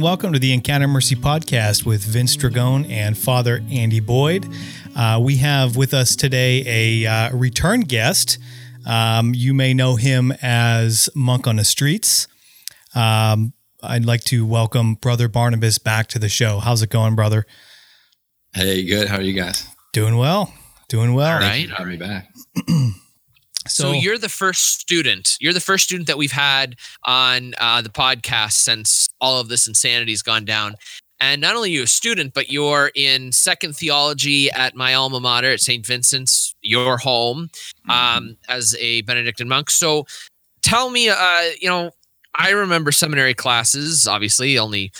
and welcome to the Encounter Mercy podcast with Vince Dragone and Father Andy Boyd. Uh, we have with us today a uh, return guest. Um, you may know him as Monk on the Streets. Um, I'd like to welcome Brother Barnabas back to the show. How's it going, brother? Hey, good. How are you guys? Doing well. Doing well. All right. Thank you for having me back. So, you're the first student. You're the first student that we've had on uh, the podcast since all of this insanity's gone down. And not only are you a student, but you're in second theology at my alma mater at St. Vincent's, your home, um, as a Benedictine monk. So tell me, uh, you know, I remember seminary classes, obviously, only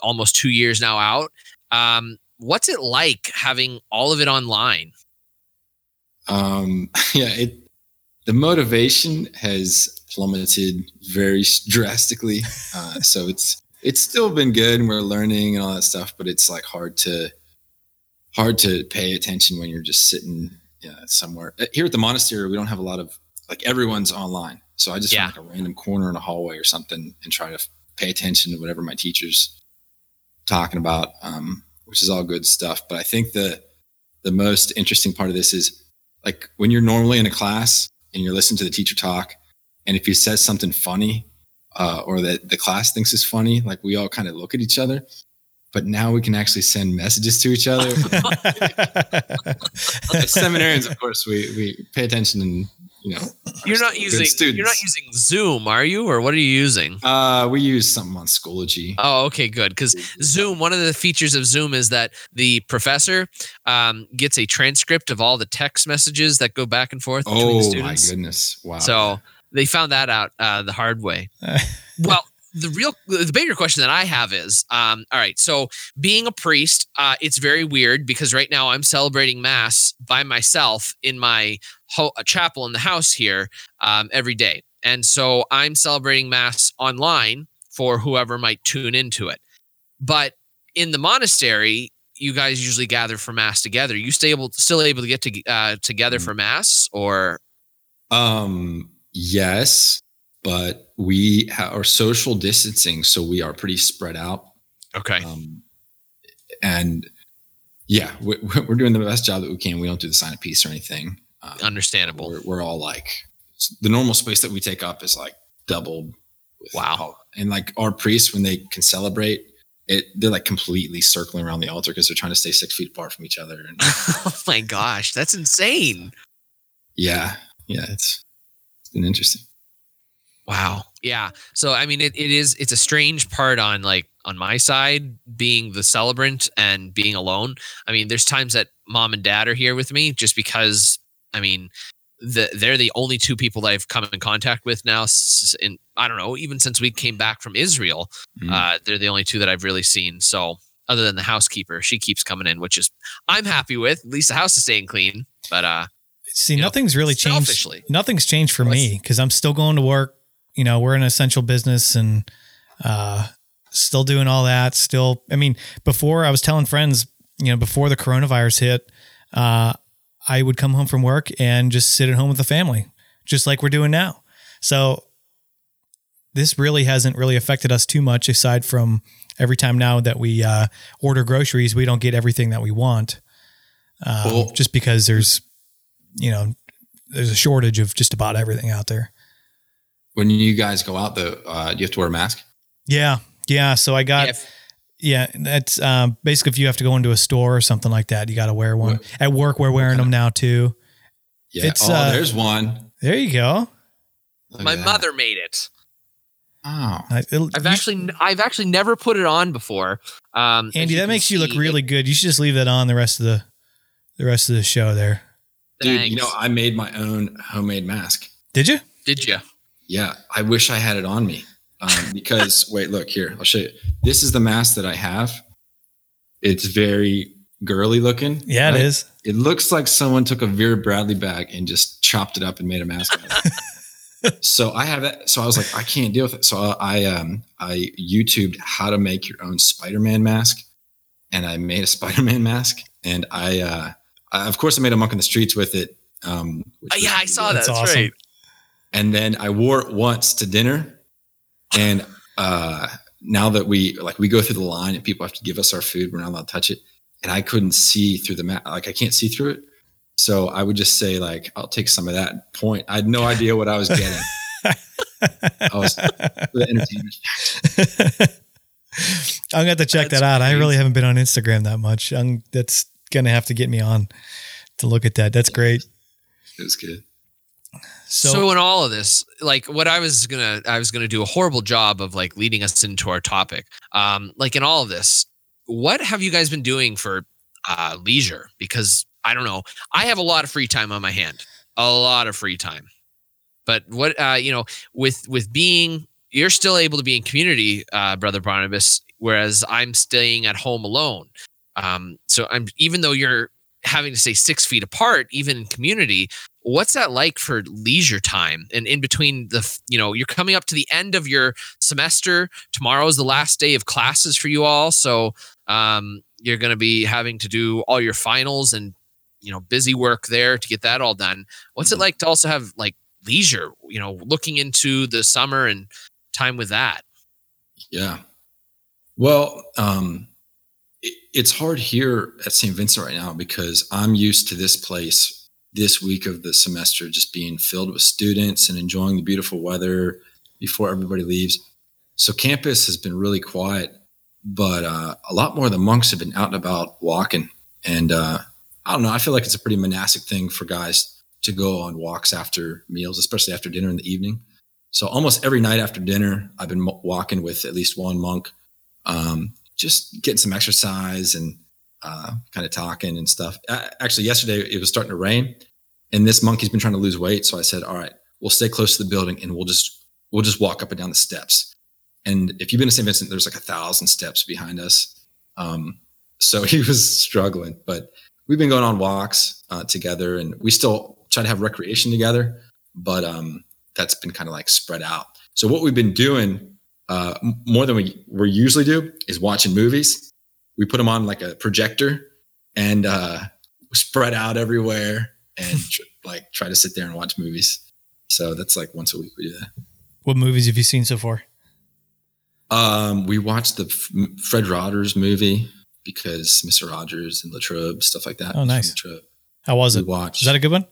almost two years now out. Um, what's it like having all of it online? Um, yeah, it the motivation has plummeted very drastically. Uh, so it's it's still been good, and we're learning and all that stuff. But it's like hard to hard to pay attention when you're just sitting yeah, somewhere. Uh, Here at the monastery, we don't have a lot of like everyone's online. So I just Yeah. find like a random corner in a hallway or something and try to f- pay attention to whatever my teacher's talking about, um, which is all good stuff. But I think the the most interesting part of this is like when you're normally in a class and you're listening to the teacher talk, and if he says something funny uh, or that the class thinks is funny, like we all kind of look at each other. But now we can actually send messages to each other. As seminarians, of course, we, we pay attention and you know You're not using students. you're not using Zoom, are you? Or what are you using? Uh, we use something on Schoology. Oh, okay, good. Because Zoom, one of the features of Zoom is that the professor um, gets a transcript of all the text messages that go back and forth between the oh my goodness! Wow. So they found that out uh, the hard way. well, the real, the bigger question that I have is, um, all right. So being a priest, uh, it's very weird because right now I'm celebrating mass by myself in my ho- chapel in the house here um, every day, and so I'm celebrating mass online for whoever might tune into it. But in the monastery, you guys usually gather for mass together. You stay able, still able to get to, uh, together Mm. for mass, or Um, yes, but we ha- are social distancing, so we are pretty spread out. okay, Um, and yeah, we, we're doing the best job that we can. We don't do the sign of peace or anything. Um, understandable. we're, we're all like the normal space that we take up is like doubled. Wow. all- And like our priests, when they can celebrate, it they're like completely circling around the altar because they're trying to stay six feet apart from each other. And oh my gosh, that's insane. yeah, yeah, it's, it's been interesting. Wow. Yeah. So I mean it, it is it's a strange part on like on my side being the celebrant and being alone. I mean there's times that mom and dad are here with me just because I mean the, they're the only two people that I've come in contact with now in I don't know even since we came back from Israel. Mhm. Uh, they're the only two that I've really seen. So other than the housekeeper, she keeps coming in, which is I'm happy with. At least the house is staying clean. But uh See, you know, nothing's really changed. selfishly. Nothing's changed for me because I'm still going to work. You know, we're an essential business and uh, still doing all that. Still, I mean, before I was telling friends, you know, before the coronavirus hit, uh, I would come home from work and just sit at home with the family, just like we're doing now. So this really hasn't really affected us too much, aside from every time now that we uh, order groceries, we don't get everything that we want, uh, Well- just because there's, you know, there's a shortage of just about everything out there. When you guys go out, though, uh, do you have to wear a mask? Yeah, yeah. So I got yeah, if- yeah. That's um, basically if you have to go into a store or something like that, you got to wear one. What- At work, we're wearing them now too. Yeah. It's, oh, uh, there's one. There you go. Look at my that. mother made it. Oh, I, I've you- actually I've actually never put it on before. Um, Andy, you that can makes you look see, really good. You should just leave that on the rest of the the rest of the show. There, dude, you know, I made my own homemade mask. did you? Did you? Yeah, I wish I had it on me. Um, because wait, look here, I'll show you. This is the mask that I have. It's very girly looking. Yeah, right? it is. It looks like someone took a Vera Bradley bag and just chopped it up and made a mask out of it. so I have that. So I was like, I can't deal with it. So I um I YouTubed how to make your own Spider-Man mask, and I made a Spider-Man mask, and I uh I, of course I made a monk in the streets with it. Um, which Oh, was yeah, I saw that. That's That's, awesome. right. And then I wore it once to dinner, and uh, now that we like we go through the line and people have to give us our food, we're not allowed to touch it. And I couldn't see through the mat, like I can't see through it. So I would just say like, I'll take some of that point. I had no idea what I was getting. I was the entertainment. I'm going to have to check that's that out. Crazy. I really haven't been on Instagram that much. I'm, that's going to have to get me on to look at that. That's great. It was good. So, so in all of this, like what I was gonna, I was gonna do a horrible job of like leading us into our topic. Um, like in all of this, what have you guys been doing for uh, leisure? Because I don't know, I have a lot of free time on my hand, a lot of free time. But what uh, you know, with with being, you're still able to be in community, uh, brother Barnabas, whereas I'm staying at home alone. Um, so I'm even though you're having to stay six feet apart, even in community, what's that like for leisure time and in between the you know you're coming up to the end of your semester tomorrow is the last day of classes for you all so um, you're going to be having to do all your finals and you know busy work there to get that all done. What's it mm-hmm. like to also have like leisure you know looking into the summer and time with that? Yeah. Well um it's hard here at st vincent right now because i'm used to this place this week of the semester just being filled with students and enjoying the beautiful weather before everybody leaves. So campus has been really quiet, but uh, a lot more of the monks have been out and about walking. And uh, I don't know, I feel like it's a pretty monastic thing for guys to go on walks after meals, especially after dinner in the evening. So almost every night after dinner, I've been walking with at least one monk, um, just getting some exercise and uh, kind of talking and stuff. Actually, yesterday it was starting to rain, and this monkey's been trying to lose weight. So I said, "All right, we'll stay close to the building, and we'll just we'll just walk up and down the steps." And if you've been to St. Vincent, there's like a thousand steps behind us. Um, so he was struggling, but we've been going on walks uh, together, and we still try to have recreation together. But um, that's been kind of like spread out. So what we've been doing uh, more than we we usually do is watching movies we put them on like a projector and uh, spread out everywhere and tr- like try to sit there and watch movies. So that's like once a week we do that. What movies have you seen so far? Um, we watched the F- Fred Rogers movie because Mr. Rogers and Latrobe stuff like that. Oh, nice. How was we it? Watched. Is that a good one?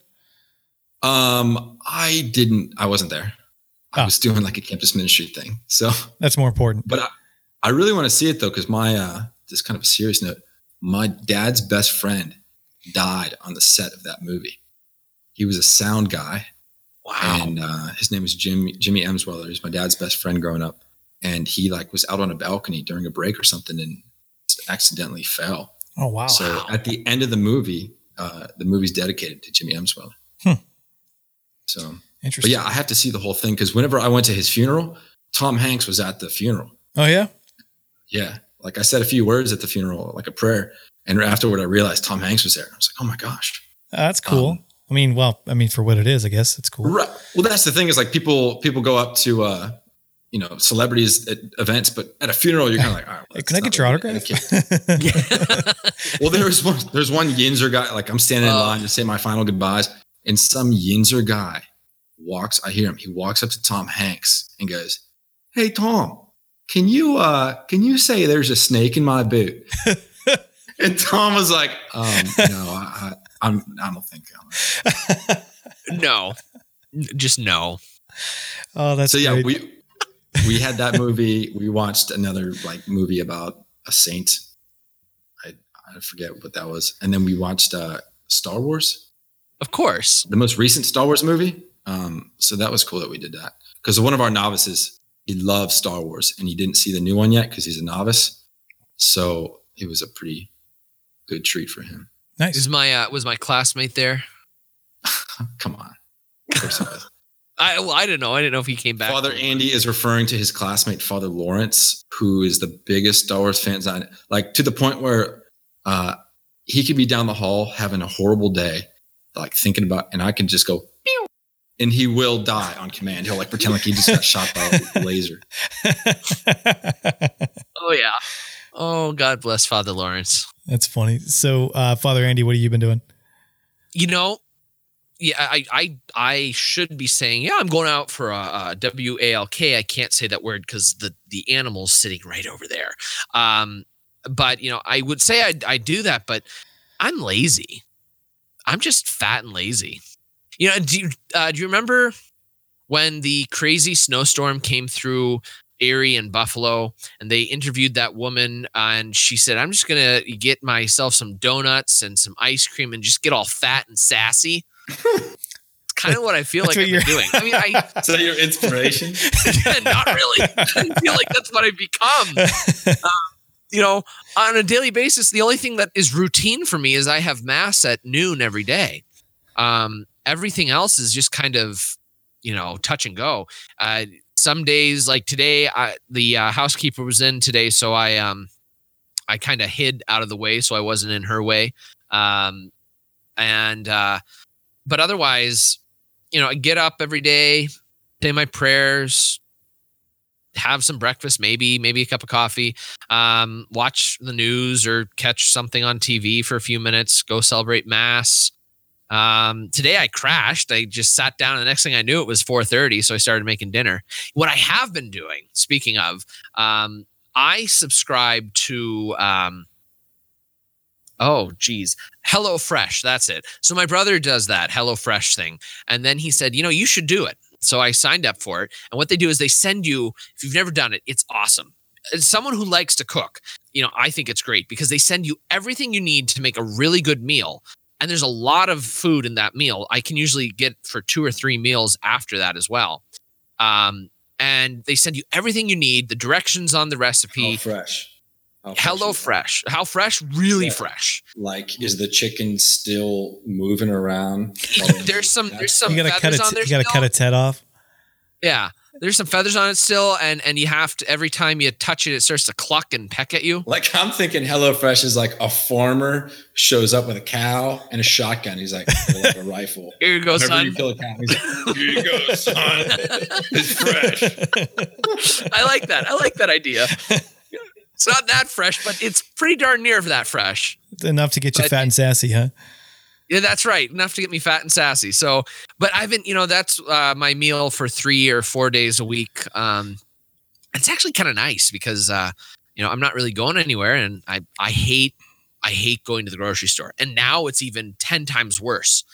Um, I didn't. I wasn't there. Oh. I was doing like a campus ministry thing. So that's more important. But I, I really want to see it though because my uh, this kind of a serious note. My dad's best friend died on the set of that movie. He was a sound guy. Wow. And uh, his name was Jimmy Jimmy Emswiller. He's my dad's best friend growing up. And he like was out on a balcony during a break or something and accidentally fell. Oh wow. So at the end of the movie, uh, the movie's dedicated to Jimmy Emswiller. Hmm. So interesting. But yeah, I have to see the whole thing because whenever I went to his funeral, Tom Hanks was at the funeral. Oh yeah? Yeah like I said a few words at the funeral, like a prayer. And afterward, I realized Tom Hanks was there. I was like, oh my gosh. that's cool. Um, I mean, well, I mean, for what it is, I guess it's cool. Right. Well, that's the thing is like people, people go up to, uh, you know, celebrities at events, but at a funeral, you're kind of like, all right, well, can I get your autograph? well, there's one, there's one Yinzer guy, like I'm standing in uh, line to say my final goodbyes and some Yinzer guy walks, I hear him, he walks up to Tom Hanks and goes, Hey, Tom, can you uh can you say there's a snake in my boot? and Tom was like, um, no, I, I, I'm I don't think no, just no. Oh, that's so yeah. We we had that movie. We watched another like movie about a saint. I I forget what that was, and then we watched uh Star Wars. Of course, the most recent Star Wars movie. Um, so that was cool that we did that because one of our novices he loves Star Wars and he didn't see the new one yet because he's a novice. So it was a pretty good treat for him. Nice. Was my uh, was my classmate there? Come on. Of course was. I well, I didn't know. I didn't know if he came back. Father Andy is referring to his classmate Father Lawrence, who is the biggest Star Wars fans on like to the point where uh, he could be down the hall having a horrible day, like thinking about, and I can just go and he will die on command. He'll like pretend like he just got shot by a laser. oh yeah. Oh God bless Father Lawrence. That's funny. So, uh, Father Andy, what have you been doing? You know, yeah, I, I I should be saying, yeah, I'm going out for a, a W A L K. I can't say that word because the the animal's sitting right over there. Um, but you know, I would say I I do that, but I'm lazy. I'm just fat and lazy. You know, do you uh, do you remember when the crazy snowstorm came through Erie and Buffalo, and they interviewed that woman, and she said, "I'm just gonna get myself some donuts and some ice cream and just get all fat and sassy." it's kind of what I feel like I'm doing. I mean, I is that your inspiration? not really. I feel like that's what I've become. Um, you know, on a daily basis, the only thing that is routine for me is I have mass at noon every day. Um, everything else is just kind of, you know, touch and go. Uh, some days, like today, I, the uh, housekeeper was in today, so I um, I kind of hid out of the way so I wasn't in her way. Um, and uh, but otherwise, you know, I get up every day, say my prayers, have some breakfast, maybe, maybe a cup of coffee, um, watch the news or catch something on TV for a few minutes, go celebrate mass. Um, today I crashed. I just sat down, and the next thing I knew, it was 4:30. So I started making dinner. What I have been doing, speaking of, um, I subscribe to. Um, oh, geez, Hello Fresh. That's it. So my brother does that Hello Fresh thing, and then he said, you know, you should do it. So I signed up for it. And what they do is they send you, if you've never done it, it's awesome. As someone who likes to cook, you know, I think it's great because they send you everything you need to make a really good meal. And there's a lot of food in that meal. I can usually get for two or three meals after that as well. Um, and they send you everything you need, the directions on the recipe. How fresh. How Hello fresh. How fresh? Really yeah. fresh. Like, is the chicken still moving around? there's some. There's some. You gotta cut it. You gotta cut its head off. Yeah, there's some feathers on it still, and and you have to every time you touch it, it starts to cluck and peck at you. Like I'm thinking, HelloFresh is like a farmer shows up with a cow and a shotgun. He's like, like a rifle. Here you go, Whenever son. You kill a cow, he's like, Here you go, son. it's fresh. I like that. I like that idea. It's not that fresh, but it's pretty darn near that fresh. Enough to get you but, fat and sassy, huh? Yeah, that's right. Enough to get me fat and sassy. So, but I've been, you know, that's uh, my meal for three or four days a week. Um, it's actually kind of nice because, uh, you know, I'm not really going anywhere, and I I hate I hate going to the grocery store, and now it's even ten times worse.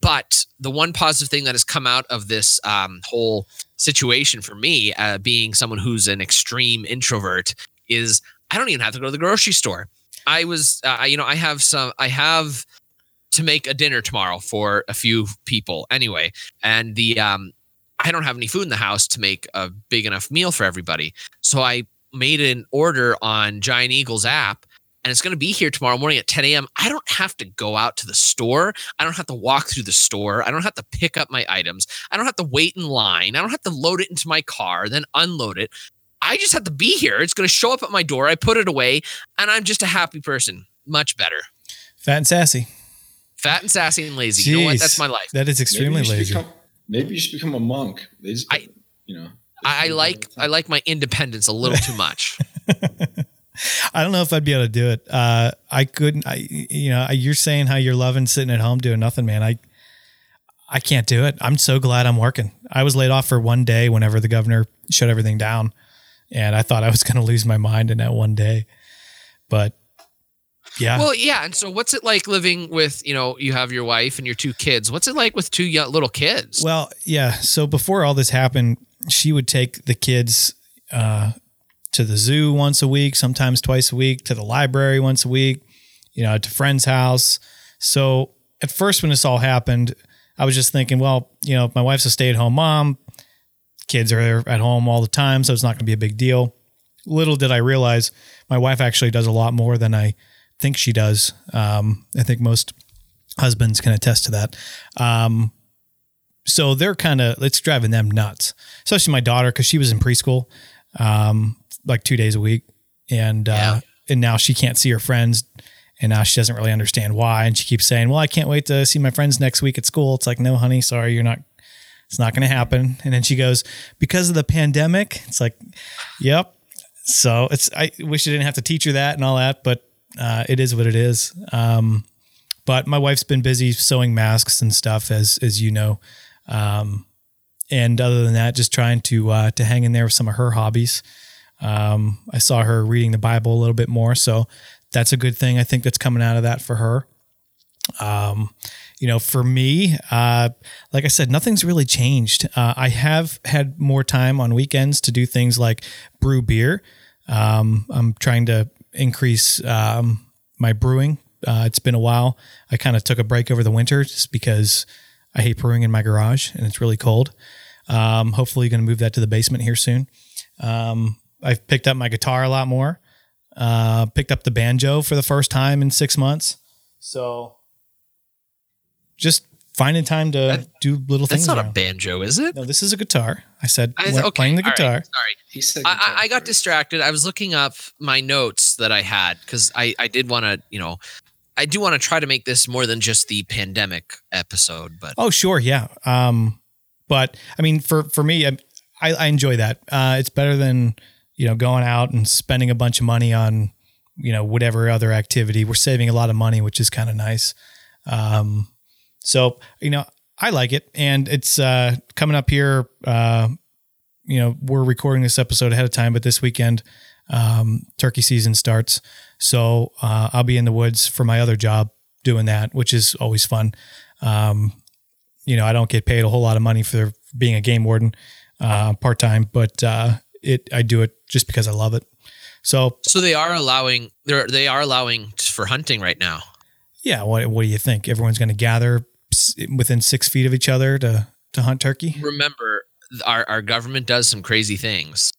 But the one positive thing that has come out of this um, whole situation for me, uh, being someone who's an extreme introvert, is I don't even have to go to the grocery store. I was, uh, you know, I have some, I have to make a dinner tomorrow for a few people anyway, and the um, I don't have any food in the house to make a big enough meal for everybody, so I made an order on Giant Eagle's app. And it's going to be here tomorrow morning at 10 a.m. I don't have to go out to the store. I don't have to walk through the store. I don't have to pick up my items. I don't have to wait in line. I don't have to load it into my car, then unload it. I just have to be here. It's going to show up at my door. I put it away, and I'm just a happy person. Much better. Fat and sassy. Fat and sassy and lazy. Jeez, you know what? That's my life. That is extremely maybe lazy. Become, maybe you should become a monk. Just, I, you know. I, I like I like my independence a little too much. I don't know if I'd be able to do it. Uh, I couldn't. I, you know, you're saying how you're loving sitting at home doing nothing, man. I, I can't do it. I'm so glad I'm working. I was laid off for one day whenever the governor shut everything down and I thought I was going to lose my mind in that one day. But yeah. Well, yeah. And so, what's it like living with you know you have your wife and your two kids? What's it like with two young, little kids? Well, yeah. So before all this happened, she would take the kids uh, to the zoo once a week, sometimes twice a week, to the library once a week, you know, to friend's house. So at first, when this all happened, I was just thinking, well, you know, my wife's a stay at home mom kids are at home all the time, so it's not going to be a big deal. Little did I realize my wife actually does a lot more than I think she does. Um, I think most husbands can attest to that. Um, so they're kind of it's driving them nuts, especially my daughter because she was in preschool, um, like two days a week, and uh, and now she can't see her friends, and now she doesn't really understand why, and she keeps saying, "Well, I can't wait to see my friends next week at school." It's like, no, honey, sorry, you're not it's not going to happen. And then she goes, because of the pandemic. It's like, yep. So it's, I wish I didn't have to teach her that and all that, but uh, it is what it is. Um, but my wife's been busy sewing masks and stuff, as as you know. Um, and other than that, just trying to uh, to hang in there with some of her hobbies. Um, I saw her reading the Bible a little bit more, so that's a good thing. I think that's coming out of that for her. Um, you know, for me, uh, like I said, nothing's really changed. Uh, I have had more time on weekends to do things like brew beer. Um, I'm trying to increase um, my brewing. Uh, it's been a while. I kind of took a break over the winter just because I hate brewing in my garage and it's really cold. Um, hopefully, going to move that to the basement here soon. Um, I've picked up my guitar a lot more. Uh, picked up the banjo for the first time in six months. So just finding time to that, do little that's things. That's not around. a banjo, is it? No, this is a guitar. I said I, okay, playing the guitar. Right, sorry, he said. I, I, got distracted. I was looking up my notes that I had because I I did want to you know I do want to try to make this more than just the pandemic episode. But oh sure, yeah. Um, but I mean for for me, I I enjoy that. Uh, it's better than you know going out and spending a bunch of money on you know whatever other activity. We're saving a lot of money, which is kind of nice. Um, so, you know, I like it. And it's uh, coming up here. Uh, you know, we're recording this episode ahead of time, but this weekend, um, turkey season starts. So uh, I'll be in the woods for my other job doing that, which is always fun. Um, you know, I don't get paid a whole lot of money for being a game warden uh, part time, but uh, it I do it just because I love it. So, so they are allowing they're they are allowing for hunting right now. Yeah. What What do you think? Everyone's going to gather within six feet of each other to to hunt turkey? Remember, our our government does some crazy things.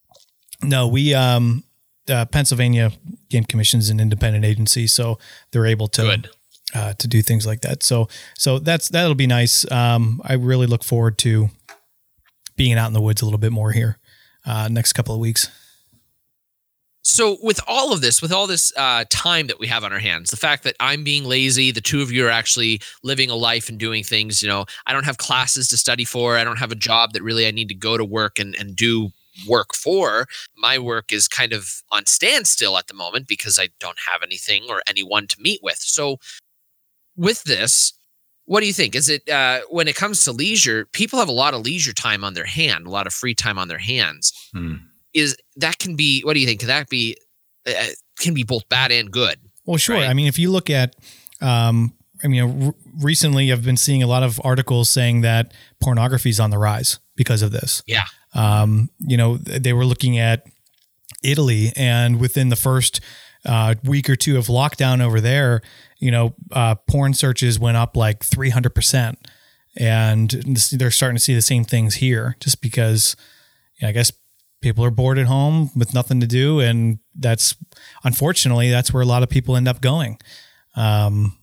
No, we um, uh, Pennsylvania Game Commission is an independent agency, so they're able to uh, to do things like that. So so that's that'll be nice. Um, I really look forward to being out in the woods a little bit more here uh, next couple of weeks so with all of this with all this uh, time that we have on our hands the fact that i'm being lazy the two of you are actually living a life and doing things you know i don't have classes to study for i don't have a job that really i need to go to work and, and do work for. My work is kind of on standstill at the moment because i don't have anything or anyone to meet with. So with this what do you think? Is it uh, when it comes to leisure people have a lot of leisure time on their hand a lot of free time on their hands. Hmm is that can be what do you think? Can that be uh, uh, can be both bad and good? Well, sure. Right? I mean, if you look at, um, I mean, r- recently I've been seeing a lot of articles saying that pornography is on the rise because of this. Yeah. Um, you know, they were looking at Italy, and within the first uh, week or two of lockdown over there, you know, uh, porn searches went up like three hundred percent, and they're starting to see the same things here, just because. You know, I guess people are bored at home with nothing to do and that's unfortunately that's where a lot of people end up going. Um,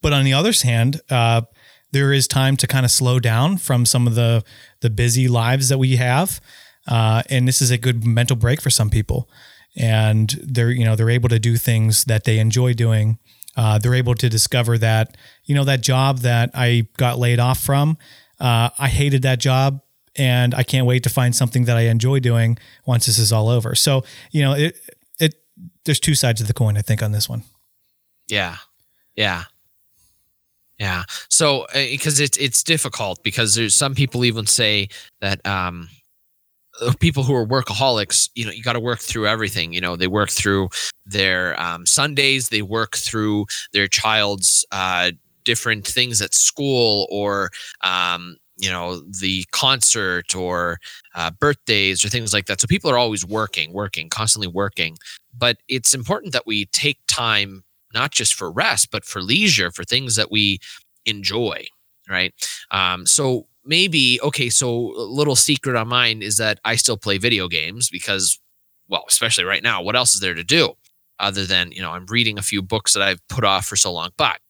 but on the other hand uh, there is time to kind of slow down from some of the the busy lives that we have uh, and this is a good mental break for some people. And they're you know they're able to do things that they enjoy doing. Uh, they're able to discover that you know that job that i got laid off from uh, i hated that job and I can't wait to find something that I enjoy doing once this is all over. So, you know, it it there's two sides of the coin I think on this one. Yeah. Yeah. Yeah. So, because uh, it's it's difficult because there's some people even say that um uh, people who are workaholics, you know, you got to work through everything. You know, they work through their um, Sundays, they work through their child's uh, different things at school, or um, you know the concert or uh, birthdays or things like that. So people are always working working constantly working. But it's important that we take time not just for rest but for leisure for things that we enjoy right? Um, so maybe okay so a little secret on mine is that i still play video games because well especially right now what else is there to do other than you know i'm reading a few books that i've put off for so long. But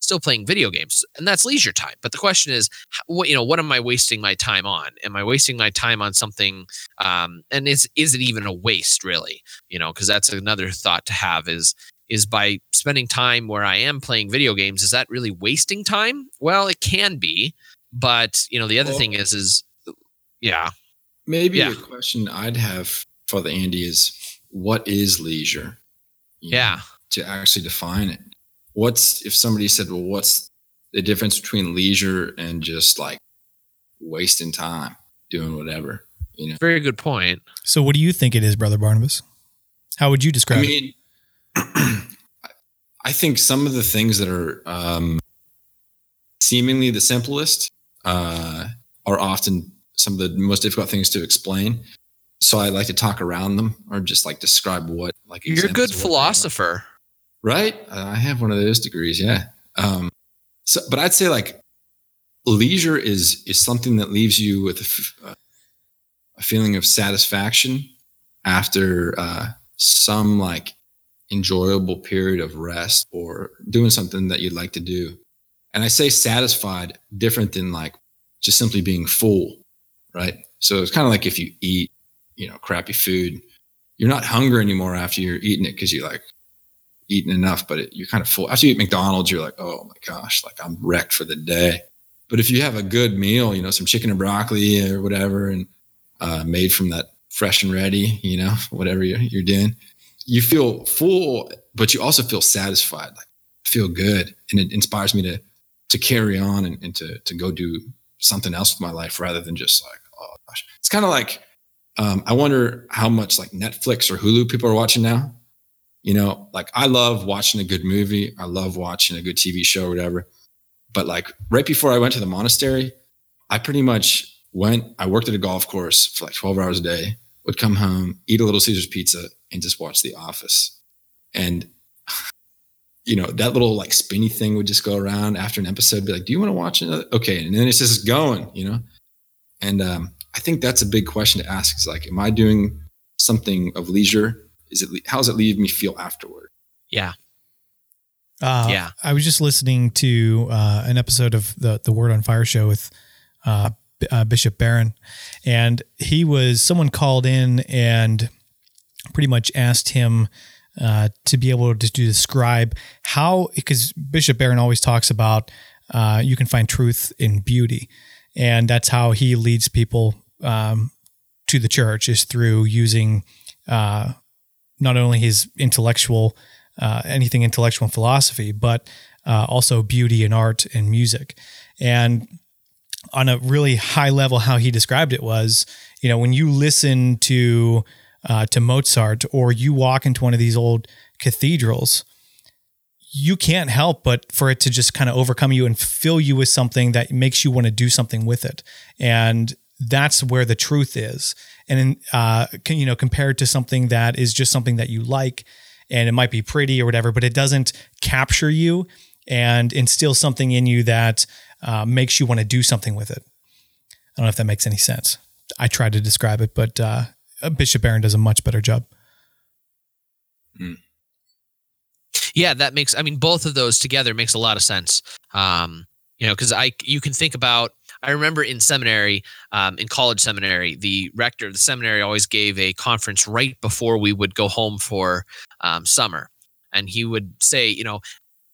still playing video games and that's leisure time. But the question is what you know what am i wasting my time on? Am i wasting my time on something um, and is is it even a waste really? You know because that's another thought to have is is by spending time where i am playing video games is that really wasting time? Well it can be but you know the other well, thing is is yeah. Maybe yeah. a question i'd have for the andy is what is leisure? You yeah. to actually define it what's if somebody said, well, what's the difference between leisure and just like wasting time doing whatever? You know, very good point. So, what do you think it is, Brother Barnabas? How would you describe it? I mean, it? I think some of the things that are um, seemingly the simplest uh, are often some of the most difficult things to explain. So I like to talk around them or just like describe what like you're a good philosopher, right? I have one of those degrees, yeah. Um, so, but I'd say like leisure is is something that leaves you with a, a feeling of satisfaction after uh, some like enjoyable period of rest or doing something that you'd like to do. And I say satisfied different than like just simply being full, right? So it's kind of like if you eat, you know, crappy food, you're not hungry anymore after you're eating it because you're like eating enough, but it, you're kind of full. After you eat McDonald's, you're like, oh my gosh, like I'm wrecked for the day. But if you have a good meal, you know, some chicken and broccoli or whatever, and uh, made from that fresh and ready, you know, whatever you're, you're doing, you feel full, but you also feel satisfied, like feel good. And it inspires me to, to carry on and, and to, to go do something else with my life rather than just like, oh gosh, it's kind of like, um, I wonder how much like Netflix or Hulu people are watching now. You know, like I love watching a good movie. I love watching a good TV show or whatever. But like right before I went to the monastery, I pretty much went, I worked at a golf course for like 12 hours a day, would come home, eat a little Caesar's pizza, and just watch The Office. And, you know, that little like spinny thing would just go around after an episode, be like, do you want to watch another? Okay. And then it's just going, you know? And um, I think that's a big question to ask is like, am I doing something of leisure? Is it, how does it leave me feel afterward? Yeah. Uh, yeah. I was just listening to uh, an episode of the, the Word on Fire show with uh, uh, Bishop Barron, and he was someone called in and pretty much asked him uh, to be able to, to describe how, because Bishop Barron always talks about uh, you can find truth in beauty, and that's how he leads people um, to the church is through using uh, not only his intellectual, uh, anything intellectual philosophy, but uh, also beauty and art and music, and on a really high level, how he described it was, you know, when you listen to uh, to Mozart or you walk into one of these old cathedrals, you can't help but for it to just kind of overcome you and fill you with something that makes you want to do something with it, and that's where the truth is. And in, uh, you know, compared to something that is just something that you like, and it might be pretty or whatever, but it doesn't capture you and instill something in you that uh, makes you want to do something with it. I don't know if that makes any sense. I tried to describe it, but uh, Bishop Barron does a much better job. Mm. Yeah, that makes. I mean, both of those together makes a lot of sense. Um, you know, because I you can think about. I remember in seminary, um, in college seminary, the rector of the seminary always gave a conference right before we would go home for um, summer, and he would say, you know,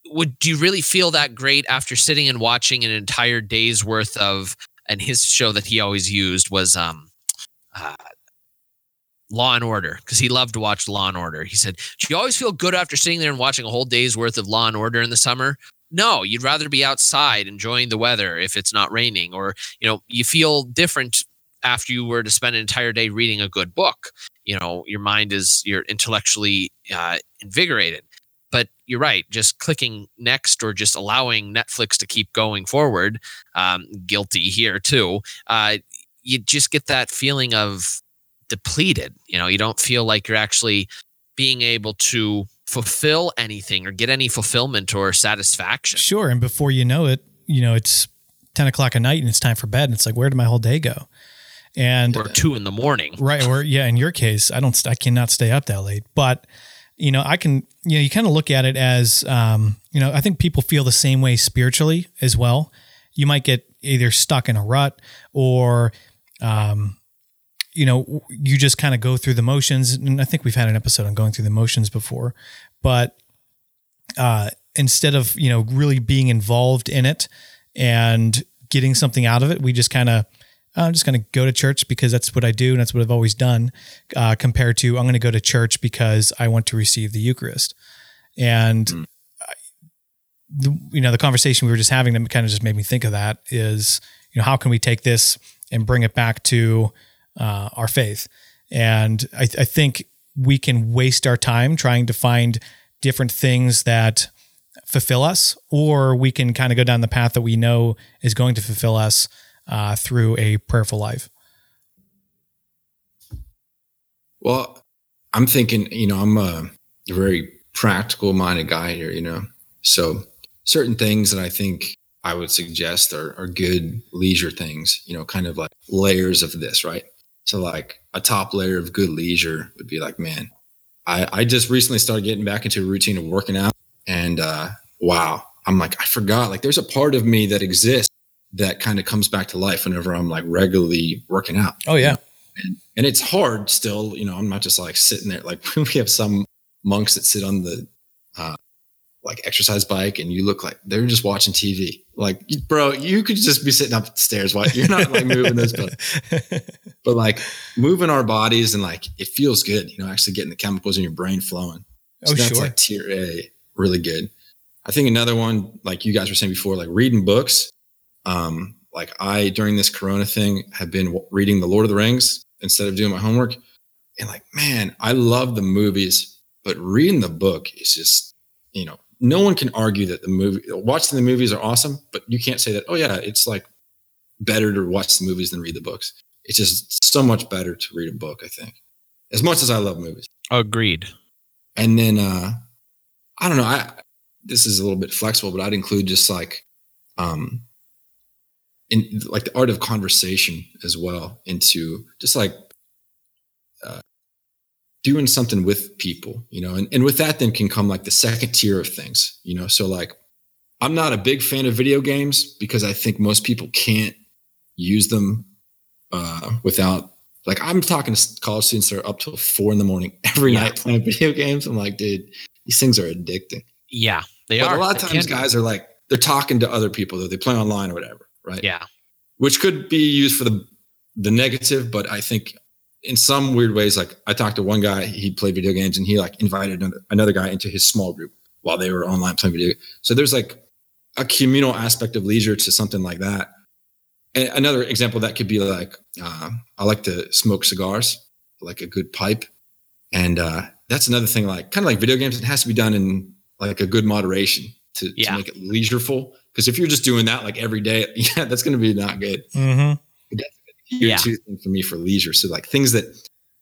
would do you really feel that great after sitting and watching an entire day's worth of and his show that he always used was um uh, Law and Order because he loved to watch Law and Order. He said, "Do you always feel good after sitting there and watching a whole day's worth of Law and Order in the summer?" No, you'd rather be outside enjoying the weather if it's not raining, or you know, you feel different after you were to spend an entire day reading a good book. You know, your mind is you're intellectually uh, invigorated but you're right just clicking next or just allowing netflix to keep going forward um, guilty here too uh, you just get that feeling of depleted you know you don't feel like you're actually being able to fulfill anything or get any fulfillment or satisfaction. Sure and before you know it you know it's 10 o'clock at night and it's time for bed and it's like where did my whole day go? And or two in the morning. Right or yeah in your case i don't i cannot stay up that late. But you know, I can, you know, you kind of look at it as, um, you know, I think people feel the same way spiritually as well. You might get either stuck in a rut or, um, you know, you just kind of go through the motions. And I think we've had an episode on going through the motions before, but uh, instead of, you know, really being involved in it and getting something out of it, we just kind of, I'm just going to go to church because that's what I do and that's what I've always done, uh, compared to I'm going to go to church because I want to receive the Eucharist. And mm. the, you know, the conversation we were just having that kind of just made me think of that is, you know, how can we take this and bring it back to uh, our faith? And I, I think we can waste our time trying to find different things that fulfill us, or we can kind of go down the path that we know is going to fulfill us uh, through a prayerful life. Well, I'm thinking, you know, I'm a very practical minded guy here, you know. So certain things that I think I would suggest are, are good leisure things, you know, kind of like layers of this, right? So like a top layer of good leisure would be like, man, I, I just recently started getting back into a routine of working out and uh wow, I'm like, I forgot, like there's a part of me that exists that kind of comes back to life whenever I'm like regularly working out. Oh yeah. And, and it's hard still, you know, I'm not just like sitting there. Like we have some monks that sit on the uh, like exercise bike and you look like they're just watching TV. Like, bro, you could just be sitting upstairs while you're not like moving this, but, but like moving our bodies and like it feels good, you know, actually getting the chemicals in your brain flowing. So oh, that's sure. like tier A, really good. I think another one, like you guys were saying before, like reading books. Um, like I during this Corona thing have been reading The Lord of the Rings instead of doing my homework, and like man, I love the movies, but reading the book is just you know no one can argue that the movie watching the movies are awesome, but you can't say that oh yeah it's like better to watch the movies than read the books. It's just so much better to read a book. I think as much as I love movies. Agreed. And then uh I don't know I this is a little bit flexible, but I'd include just like um in like the art of conversation as well into just like uh, doing something with people, you know, and, and with that then can come like the second tier of things, you know. So like I'm not a big fan of video games because I think most people can't use them uh, without like I'm talking to college students that are up till four in the morning every yeah. night playing video games. I'm like, dude, these things are addicting. Yeah, they but are. A lot of times, guys are like they're talking to other people that they play online or whatever, right? Yeah, which could be used for the the negative, but I think in some weird ways, like I talked to one guy, he played video games and he like invited another, another guy into his small group while they were online playing video. So there's like a communal aspect of leisure to something like that. And another example that could be like uh, I like to smoke cigars, like a good pipe, and uh, that's another thing. Like kind of like video games, it has to be done in like a good moderation to, yeah. to make it leisureful. Because if you're just doing that like every day, yeah, that's going to be not good. Mm-hmm. Yeah. Two things for me for leisure. So like things that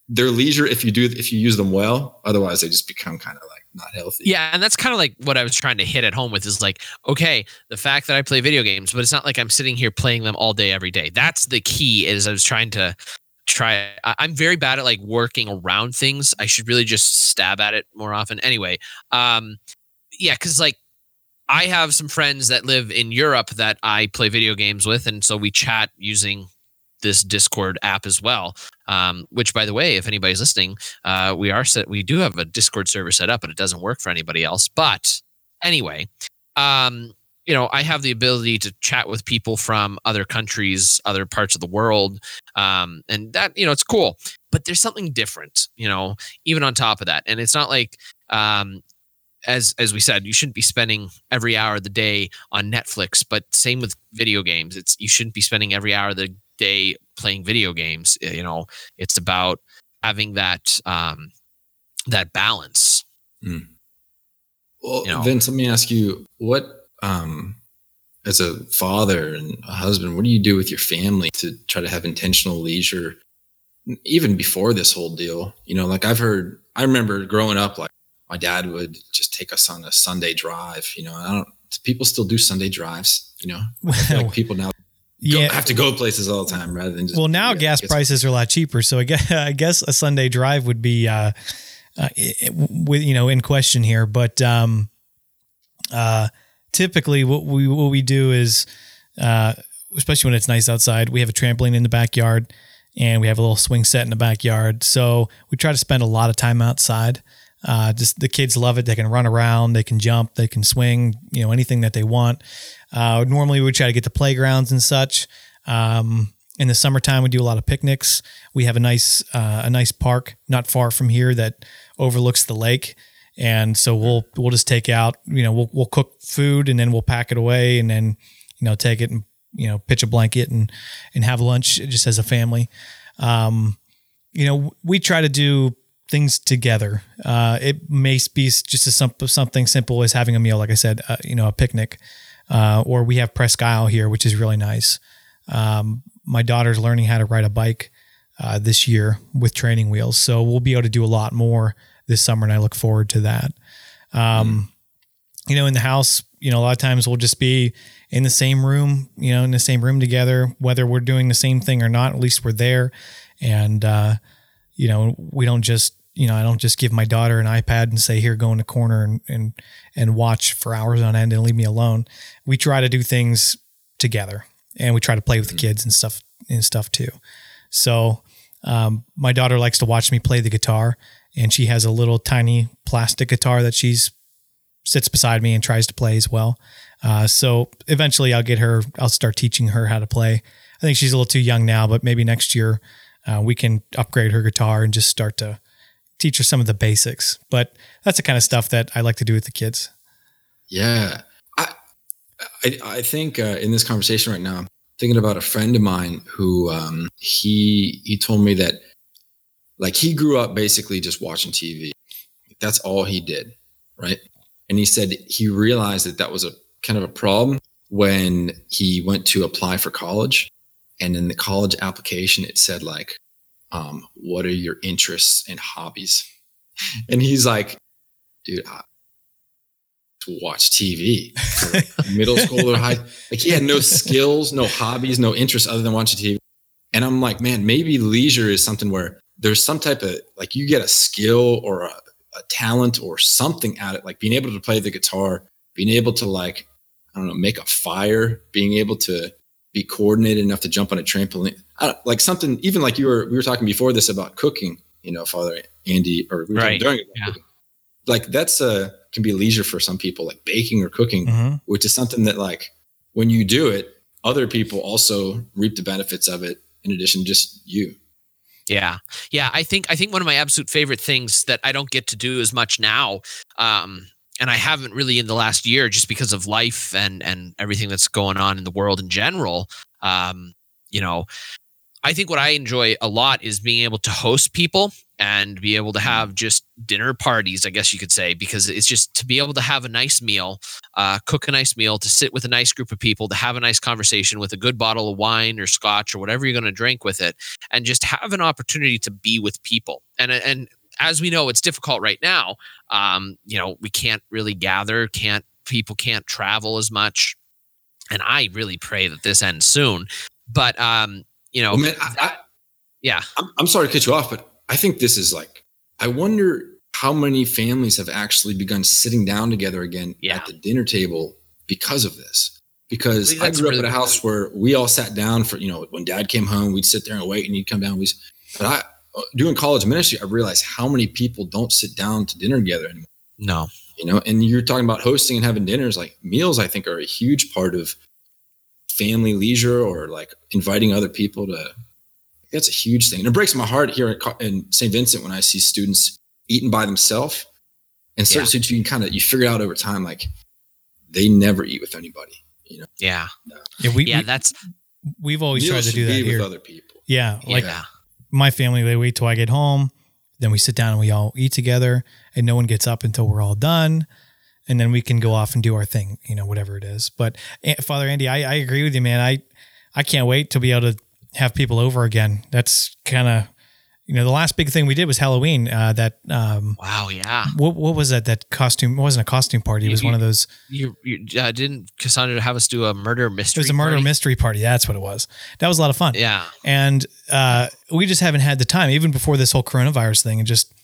they're leisure if you do if you use them well. Otherwise, they just become kind of like not healthy. Yeah, and that's kind of like what I was trying to hit at home with is like, okay, the fact that I play video games, but it's not like I'm sitting here playing them all day every day. That's the key. Is I was trying to try i'm very bad at like working around things i should really just stab at it more often anyway um yeah because like I have some friends that live in Europe that I play video games with, and so we chat using this Discord app as well. Um, which, by the way, if anybody's listening, uh, we are set. We do have a Discord server set up, but it doesn't work for anybody else. But anyway, um, you know, I have the ability to chat with people from other countries, other parts of the world, um, and that you know, it's cool. But there's something different, you know, even on top of that, and it's not like um, as as we said, you shouldn't be spending every hour of the day on Netflix. But same with video games. It's you shouldn't be spending every hour of the day playing video games. Eh, you know, it's about having that um, that balance. Mm. Well, you know? Vince, let me ask you what um, as a father and a husband, what do you do with your family to try to have intentional leisure? Even before this whole deal, you know, like I've heard, I remember growing up, like my dad would just take us on a Sunday drive. You know, I don't. People still do Sunday drives. You know, like people now yeah. have to go places all the time rather than just. Well, now gas prices are a lot cheaper, so I guess, I guess a Sunday drive would be, uh, uh, with you know, in question here. But um, uh, typically, what we what we do is, uh, especially when it's nice outside, we have a trampoline in the backyard, and we have a little swing set in the backyard. So we try to spend a lot of time outside. Uh, just the kids love it. They can run around, they can jump, they can swing, you know, anything that they want. Uh, normally, we try to get to playgrounds and such. Um, in the summertime, we do a lot of picnics. We have a nice uh, a nice park not far from here that overlooks the lake, and so we'll we'll just take out you know we'll we'll cook food and then we'll pack it away and then you know take it and you know pitch a blanket and and have lunch just as a family. Um, you know we try to do things together. Uh, it may be just as simple, something simple as having a meal, like I said, uh, you know, a picnic, uh, or we have Presque Isle here, which is really nice. Um, my daughter's learning how to ride a bike uh, this year with training wheels, so we'll be able to do a lot more this summer, and I look forward to that. Um, mm. You know, in the house, you know, a lot of times we'll just be in the same room, you know, in the same room together, whether we're doing the same thing or not. At least we're there, and uh, you know, we don't just you know, I don't just give my daughter an iPad and say, here, go in the corner and, and, and watch for hours on end and leave me alone. We try to do things together and we try to play with the mm-hmm. kids and stuff and stuff too. So, um, my daughter likes to watch me play the guitar and she has a little tiny plastic guitar that she's sits beside me and tries to play as well. Uh, so eventually I'll get her, I'll start teaching her how to play. I think she's a little too young now, but maybe next year, uh, we can upgrade her guitar and just start to teach her some of the basics. But that's the kind of stuff that I like to do with the kids. Yeah, I I, I think uh, in this conversation right now, I'm thinking about a friend of mine who um, he he told me that like he grew up basically just watching TV. That's all he did, right? And he said he realized that that was a kind of a problem when he went to apply for college and in the college application it said like um, what are your interests and hobbies? And he's like, dude, I, to watch TV like middle school or high. Like he had no skills, no hobbies, no interests other than watching TV. And I'm like, man, maybe leisure is something where there's some type of like you get a skill or a, a talent or something at it, like being able to play the guitar, being able to like, I don't know, make a fire, being able to be coordinated enough to jump on a trampoline. like something, even like you were, we were talking before this about cooking, you know, Father Andy, or we were right. during yeah. Cooking. Like that's a, can be leisure for some people, like baking or cooking, mm-hmm. which is something that like when you do it, other people also reap the benefits of it in addition to just you. Yeah. Yeah. I think, I think one of my absolute favorite things that I don't get to do as much now, um, and I haven't really in the last year just because of life and and everything that's going on in the world in general. Um, you know, I think what I enjoy a lot is being able to host people and be able to mm-hmm. have just dinner parties, I guess you could say, because it's just to be able to have a nice meal, uh, cook a nice meal, to sit with a nice group of people, to have a nice conversation with a good bottle of wine or scotch or whatever you're going to drink with it, and just have an opportunity to be with people. And and as we know, it's difficult right now. Um, you know, we can't really gather, can't people can't travel as much, and I really pray that this ends soon. But um, you know, well, man, I, I, yeah, I'm, I'm sorry to cut you off, but I think this is like, I wonder how many families have actually begun sitting down together again yeah. at the dinner table because of this. Because I, I grew really up in a house where we all sat down for, you know, when dad came home, we'd sit there and wait and he'd come down. We, but I, Uh, doing college ministry, I realized how many people don't sit down to dinner together anymore. No. You know, and you're talking about hosting and having dinners, like meals, I think are a huge part of family leisure or like inviting other people to, that's a huge thing. And it breaks my heart here in St. Vincent when I see students eating by themselves and certain yeah. you can kind of, you figure out over time, like they never eat with anybody, you know? Yeah. Yeah. we, yeah, that's, we've always tried to do that here. with other people. Yeah. Like, yeah my family they wait till I get home. Then we sit down and we all eat together, and no one gets up until we're all done, and then we can go off and do our thing, you know, whatever it is. But eh, Father Andy, I, I agree with you, man. I I can't wait to be able to have people over again. That's kind of you know, the last big thing we did was Halloween. Uh, that um, wow, yeah. What what was that? That costume it wasn't a costume party. It was you, one of those. You, you uh, didn't Cassandra have us do a murder mystery? It was a murder party? mystery party. That's what it was. That was a lot of fun. Yeah, and uh, we just haven't had the time, even before this whole coronavirus thing, and just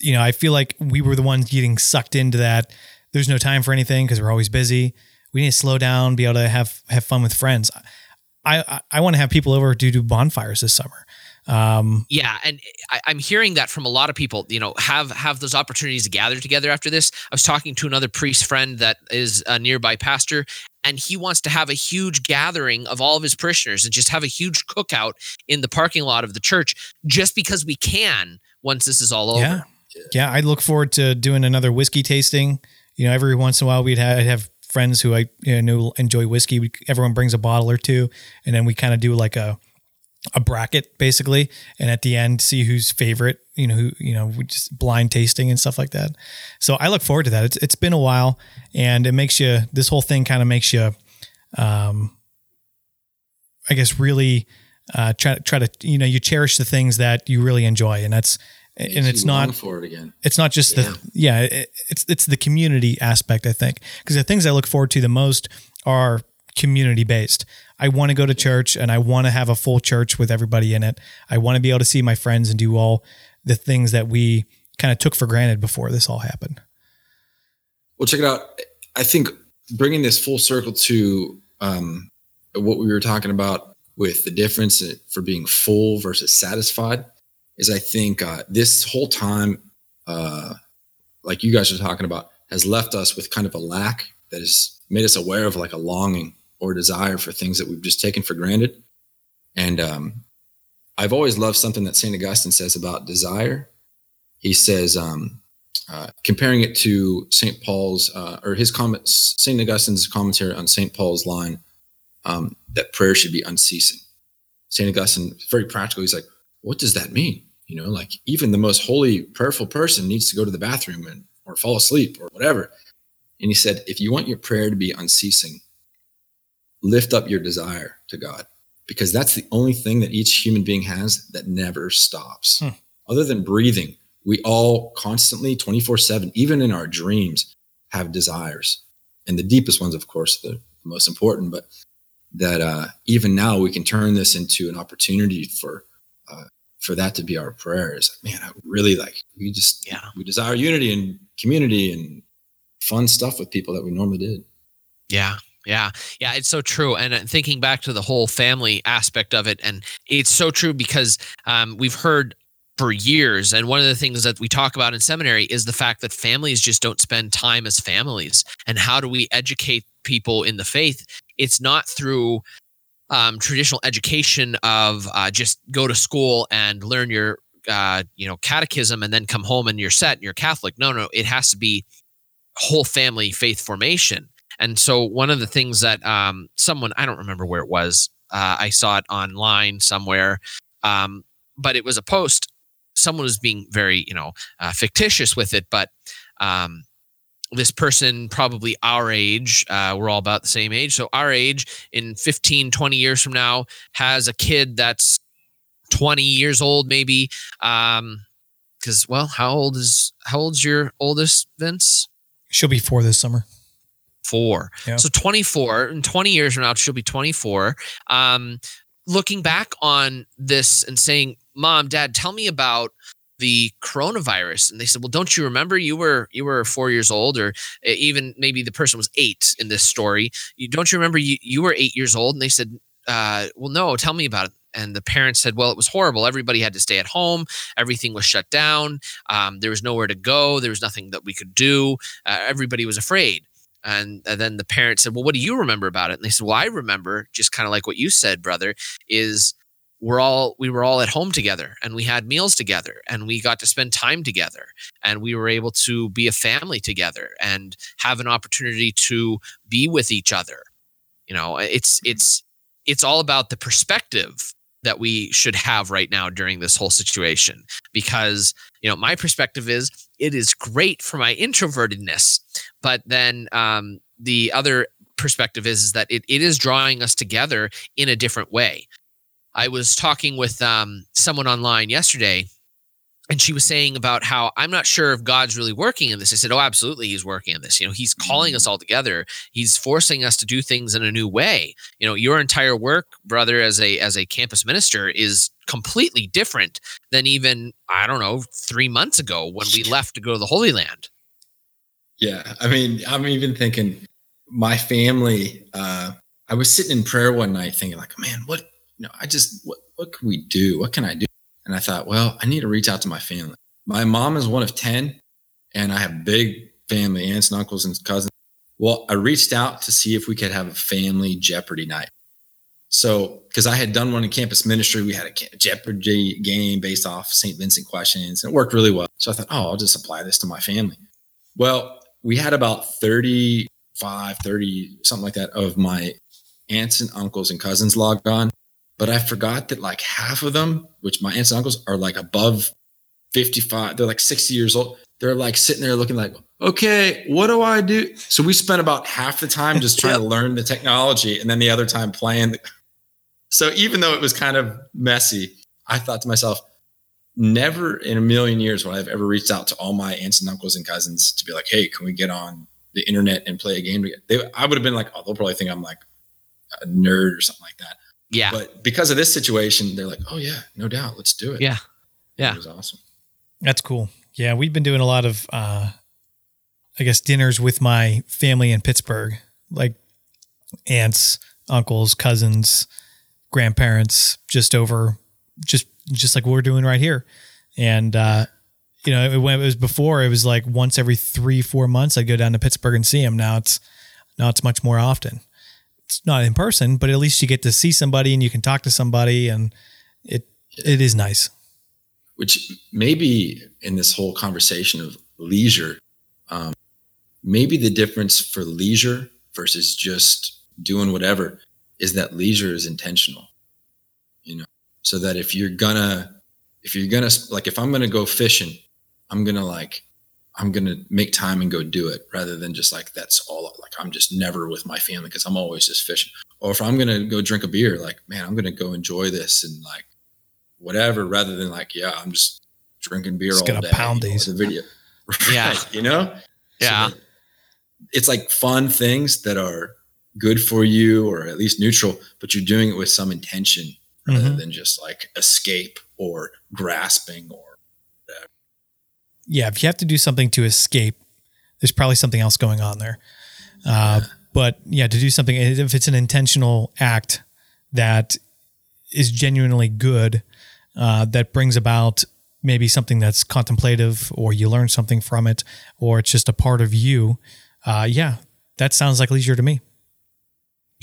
you know, I feel like we were the ones getting sucked into that. There's no time for anything because we're always busy. We need to slow down, be able to have have fun with friends. I I, I want to have people over to do bonfires this summer. Um, yeah, and I, am hearing that from a lot of people. You know, have have those opportunities to gather together after this. I was talking to another priest friend that is a nearby pastor, and he wants to have a huge gathering of all of his parishioners and just have a huge cookout in the parking lot of the church, just because we can once this is all over. Yeah. Yeah. I look forward to doing another whiskey tasting. You know, every once in a while we'd have, I'd have friends who I you know enjoy whiskey. Everyone brings a bottle or two, and then we kind of do like a a bracket basically, and at the end see who's favorite. You know, who you know, we just blind tasting and stuff like that. So I look forward to that. It's it's been a while, and it makes you this whole thing kind of makes you, um, I guess really uh, try try to you know you cherish the things that you really enjoy, and that's and it's not for it again. It's not just yeah. the yeah. It, it's it's the community aspect I think because the things I look forward to the most are community based. I want to go to church and I want to have a full church with everybody in it. I want to be able to see my friends and do all the things that we kind of took for granted before this all happened. Well, check it out. I think bringing this full circle to um, what we were talking about with the difference for being full versus satisfied is I think uh, this whole time, uh, like you guys are talking about, has left us with kind of a lack that has made us aware of like a longing or desire for things that we've just taken for granted. And um, I've always loved something that St. Augustine says about desire. He says, um, uh, comparing it to St. Paul's uh, or his comments, St. Augustine's commentary on St. Paul's line um, that prayer should be unceasing. St. Augustine, very practical. He's like, what does that mean? You know, like even the most holy, prayerful person needs to go to the bathroom and or fall asleep or whatever. And he said, if you want your prayer to be unceasing, lift up your desire to God because that's the only thing that each human being has that never stops. Hmm. Other than breathing, we all constantly 24/7 even in our dreams have desires. And the deepest ones of course the, most important, but that uh, even now we can turn this into an opportunity for uh, for that to be our prayer. prayers. Man, I really like we just yeah we desire unity and community and fun stuff with people that we normally did. Yeah. Yeah, yeah, it's so true. And uh, thinking back to the whole family aspect of it, and it's so true because um, we've heard for years. And one of the things that we talk about in seminary is the fact that families just don't spend time as families. And how do we educate people in the faith? It's not through um, traditional education of uh, just go to school and learn your uh, you know catechism and then come home and you're set and you're Catholic. No, no, it has to be whole family faith formation. And so one of the things that um, someone I don't remember where it was, uh, I saw it online somewhere, um, but it was a post. Someone was being very you know uh, fictitious with it, but um, this person probably our age uh, we're all about the same age so our age in 15 20 years from now has a kid that's 20 years old maybe um because well how old is how old's your oldest vince she'll be four this summer four yeah. so 24 in 20 years from now she'll be 24 um looking back on this and saying mom dad tell me about the coronavirus. And they said well don't you remember? You were you were four years old or even maybe the person was eight in this story. You don't you remember you, you were eight years old? And they said uh, well no tell me about it. And the parents said well it was horrible. Everybody had to stay at home. Everything was shut down. Um, there was nowhere to go. There was nothing that we could do. Uh, everybody was afraid and, and, then the parents said well what do you remember about it and they said well i remember just kind of like what you said brother is we're all we were all at home together and we had meals together and we got to spend time together and we were able to be a family together and have an opportunity to be with each other you know it's mm-hmm. it's it's all about the perspective that we should have right now during this whole situation because you know my perspective is it is great for my introvertedness but then um, the other perspective is, is that it, it is drawing us together in a different way. I was talking with um, someone online yesterday, and she was saying about how I'm not sure if God's really working in this. I said, "Oh, absolutely, He's working in this. You know, He's calling us mm. all together. He's forcing us to do things in a new way. You know, your entire work, brother, as a as a campus minister, is completely different than even I don't know three months ago when we left to go to the Holy Land." Yeah, I mean, I'm even thinking my family. Uh, I was sitting in prayer one night, thinking like, "Man, what you know, I just, what, what can we do? What can I do? And I thought, well, I need to reach out to my family. My mom is one of 10, and I have big family, aunts and uncles and cousins. Well, I reached out to see if we could have a family Jeopardy night. So, because I had done one in campus ministry, we had a Jeopardy game based off St. Vincent questions, and it worked really well. So I thought, oh, I'll just apply this to my family. Well, we had about 35, 30, something like that, of my aunts and uncles and cousins logged on. But I forgot that like half of them, which my aunts and uncles are like above 55, they're like 60 years old. They're like sitting there looking like, okay, what do I do? So we spent about half the time just trying to learn the technology and then the other time playing. So even though it was kind of messy, I thought to myself, never in a million years would I've ever reached out to all my aunts and uncles and cousins to be like, hey, can we get on the internet and play a game together? They, I would have been like, oh, they'll probably think I'm like a nerd or something like that. Yeah. But because of this situation, they're like, oh, yeah, no doubt. Let's do it. Yeah. Yeah. It was awesome. That's cool. Yeah. We've been doing a lot of, uh, I guess, dinners with my family in Pittsburgh, like aunts, uncles, cousins, grandparents, just over, just, just like we're doing right here. And, uh, you know, it, when it was before, it was like once every three, four months, I'd go down to Pittsburgh and see them. Now it's, now it's much more often it's not in person, but at least you get to see somebody and you can talk to somebody, and it it is nice. Which maybe in this whole conversation of leisure, um, maybe the difference for leisure versus just doing whatever is that leisure is intentional. You know, so that if you're gonna if you're gonna like if I'm gonna go fishing, I'm gonna like I'm going to make time and go do it rather than just like, that's all like, I'm just never with my family because I'm always just fishing. Or if I'm going to go drink a beer, like, man, I'm going to go enjoy this and like whatever rather than like, yeah, I'm just drinking beer just all gonna day. Pound these. The video. Yeah. you know? Yeah. So it's like fun things that are good for you or at least neutral, but you're doing it with some intention rather mm-hmm. than just like escape or grasping or yeah, if you have to do something to escape, there's probably something else going on there. Uh, but yeah, to do something, if it's an intentional act that is genuinely good, uh, that brings about maybe something that's contemplative or you learn something from it or it's just a part of you, uh, yeah, that sounds like leisure to me.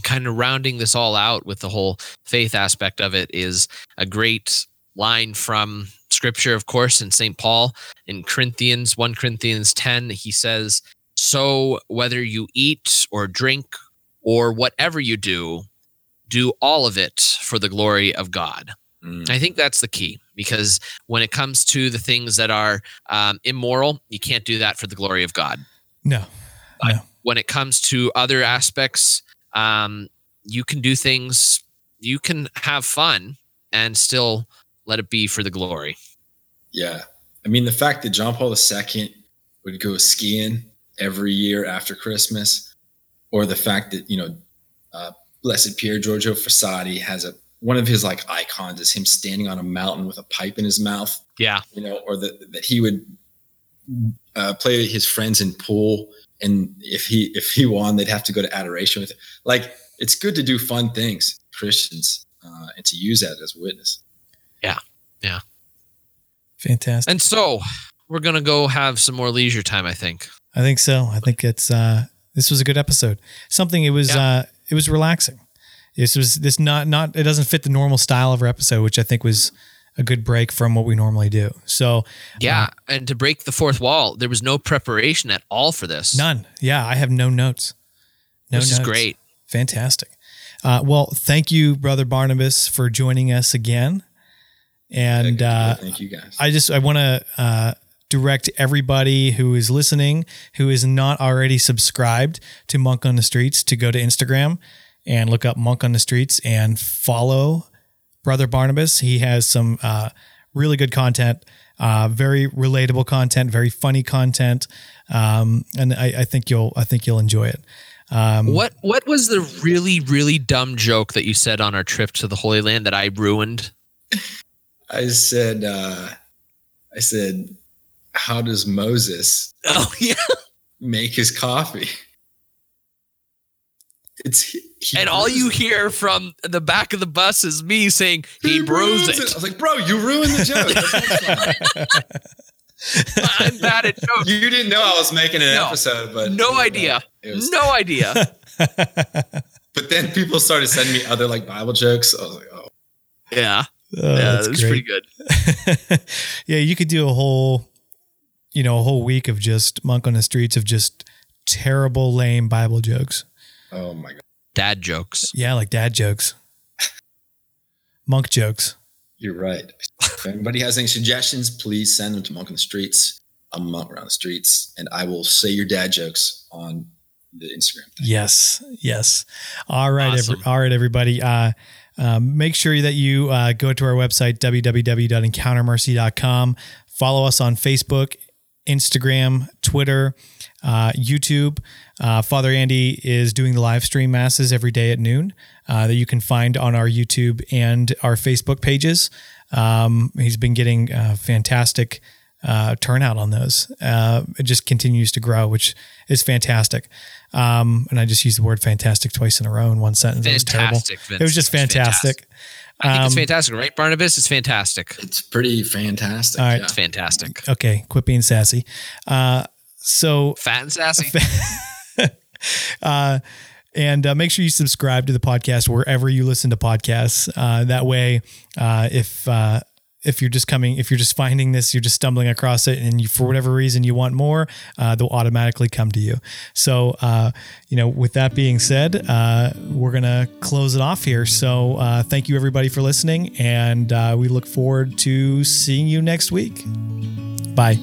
Kind of rounding this all out with the whole faith aspect of it is a great line from scripture, of course, in St. Paul in Corinthians, 1 Corinthians 10, he says, So whether you eat or drink or whatever you do, do all of it for the glory of God. Mm. I think that's the key because when it comes to the things that are um, immoral, you can't do that for the glory of God. No. But no. when it comes to other aspects, um, you can do things, you can have fun and still let it be for the glory. Yeah. I mean, the fact that John Paul II would go skiing every year after Christmas, or the fact that, you know, uh, Blessed Pier Giorgio Frassati has a one of his like icons is him standing on a mountain with a pipe in his mouth. Yeah. You know, or that that he would uh, play his friends in pool, and if he if he won, they'd have to go to adoration with it. Like it's good to do fun things, Christians, uh, and to use that as a witness. Yeah. Yeah. Fantastic. And so we're gonna go have some more leisure time. I think. I think so. I think it's uh, this was a good episode. Something it was yeah. uh, it was relaxing. This was this not not it doesn't fit the normal style of our episode, which I think was a good break from what we normally do. So yeah, uh, and to break the fourth wall, there was no preparation at all for this. None. Yeah, I have no notes. No this notes. is great. Fantastic. Uh, well, thank you, brother Barnabas, for joining us again. And uh, thank you guys. I just I want to uh, direct everybody who is listening who is not already subscribed to Monk on the Streets to go to Instagram and look up Monk on the Streets and follow Brother Barnabas. He has some uh, really good content, uh, very relatable content, very funny content, um, and I, I, think you'll I think you'll enjoy it. Um, what what was the really really dumb joke that you said on our trip to the Holy Land that I ruined? I said, uh, I said, how does Moses oh, yeah. make his coffee? It's he, and all you hear from the back of the bus is me saying he, he brews it. it. I was like, bro, you ruined the joke. I'm bad at jokes. You didn't know I was making an no, episode, but no idea, no idea. but But then people started sending me other like Bible jokes. I was like, oh. Yeah. Oh, yeah, that's was pretty good. yeah, you could do a whole, you know, a whole week of just monk on the streets of just terrible, lame Bible jokes. Oh my god. Dad jokes. Yeah, like dad jokes. monk jokes. You're right. If anybody has any suggestions, please send them to Monk on the Streets. I'm Monk around the streets, and I will say your dad jokes on the Instagram. Thing. Yes, yes. All right, awesome. every, all right, everybody. Uh, um, make sure that you uh, go to our website www.encountermercy.com. Follow us on Facebook, Instagram, Twitter, uh, YouTube. Uh, Father Andy is doing the live stream masses every day at noon uh, that you can find on our YouTube and our Facebook pages. Um, he's been getting uh, fantastic uh, turnout on those. Uh, it just continues to grow, which is fantastic. Um, and I just used the word fantastic twice in a row in one sentence. Fantastic, it was terrible. Vince. It was just fantastic. fantastic. I think um, it's fantastic, right, Barnabas? It's fantastic. It's pretty fantastic. All right. Yeah. It's fantastic. Okay, quit being sassy. Uh, so fat and sassy. uh, and uh, make sure you subscribe to the podcast wherever you listen to podcasts. Uh, that way, uh, if uh, if you're just coming, if you're just finding this, you're just stumbling across it, and you, for whatever reason you want more, uh, they'll automatically come to you. So, uh, you know, with that being said, uh, we're gonna close it off here. So, uh, thank you everybody for listening, and uh, we look forward to seeing you next week. Bye.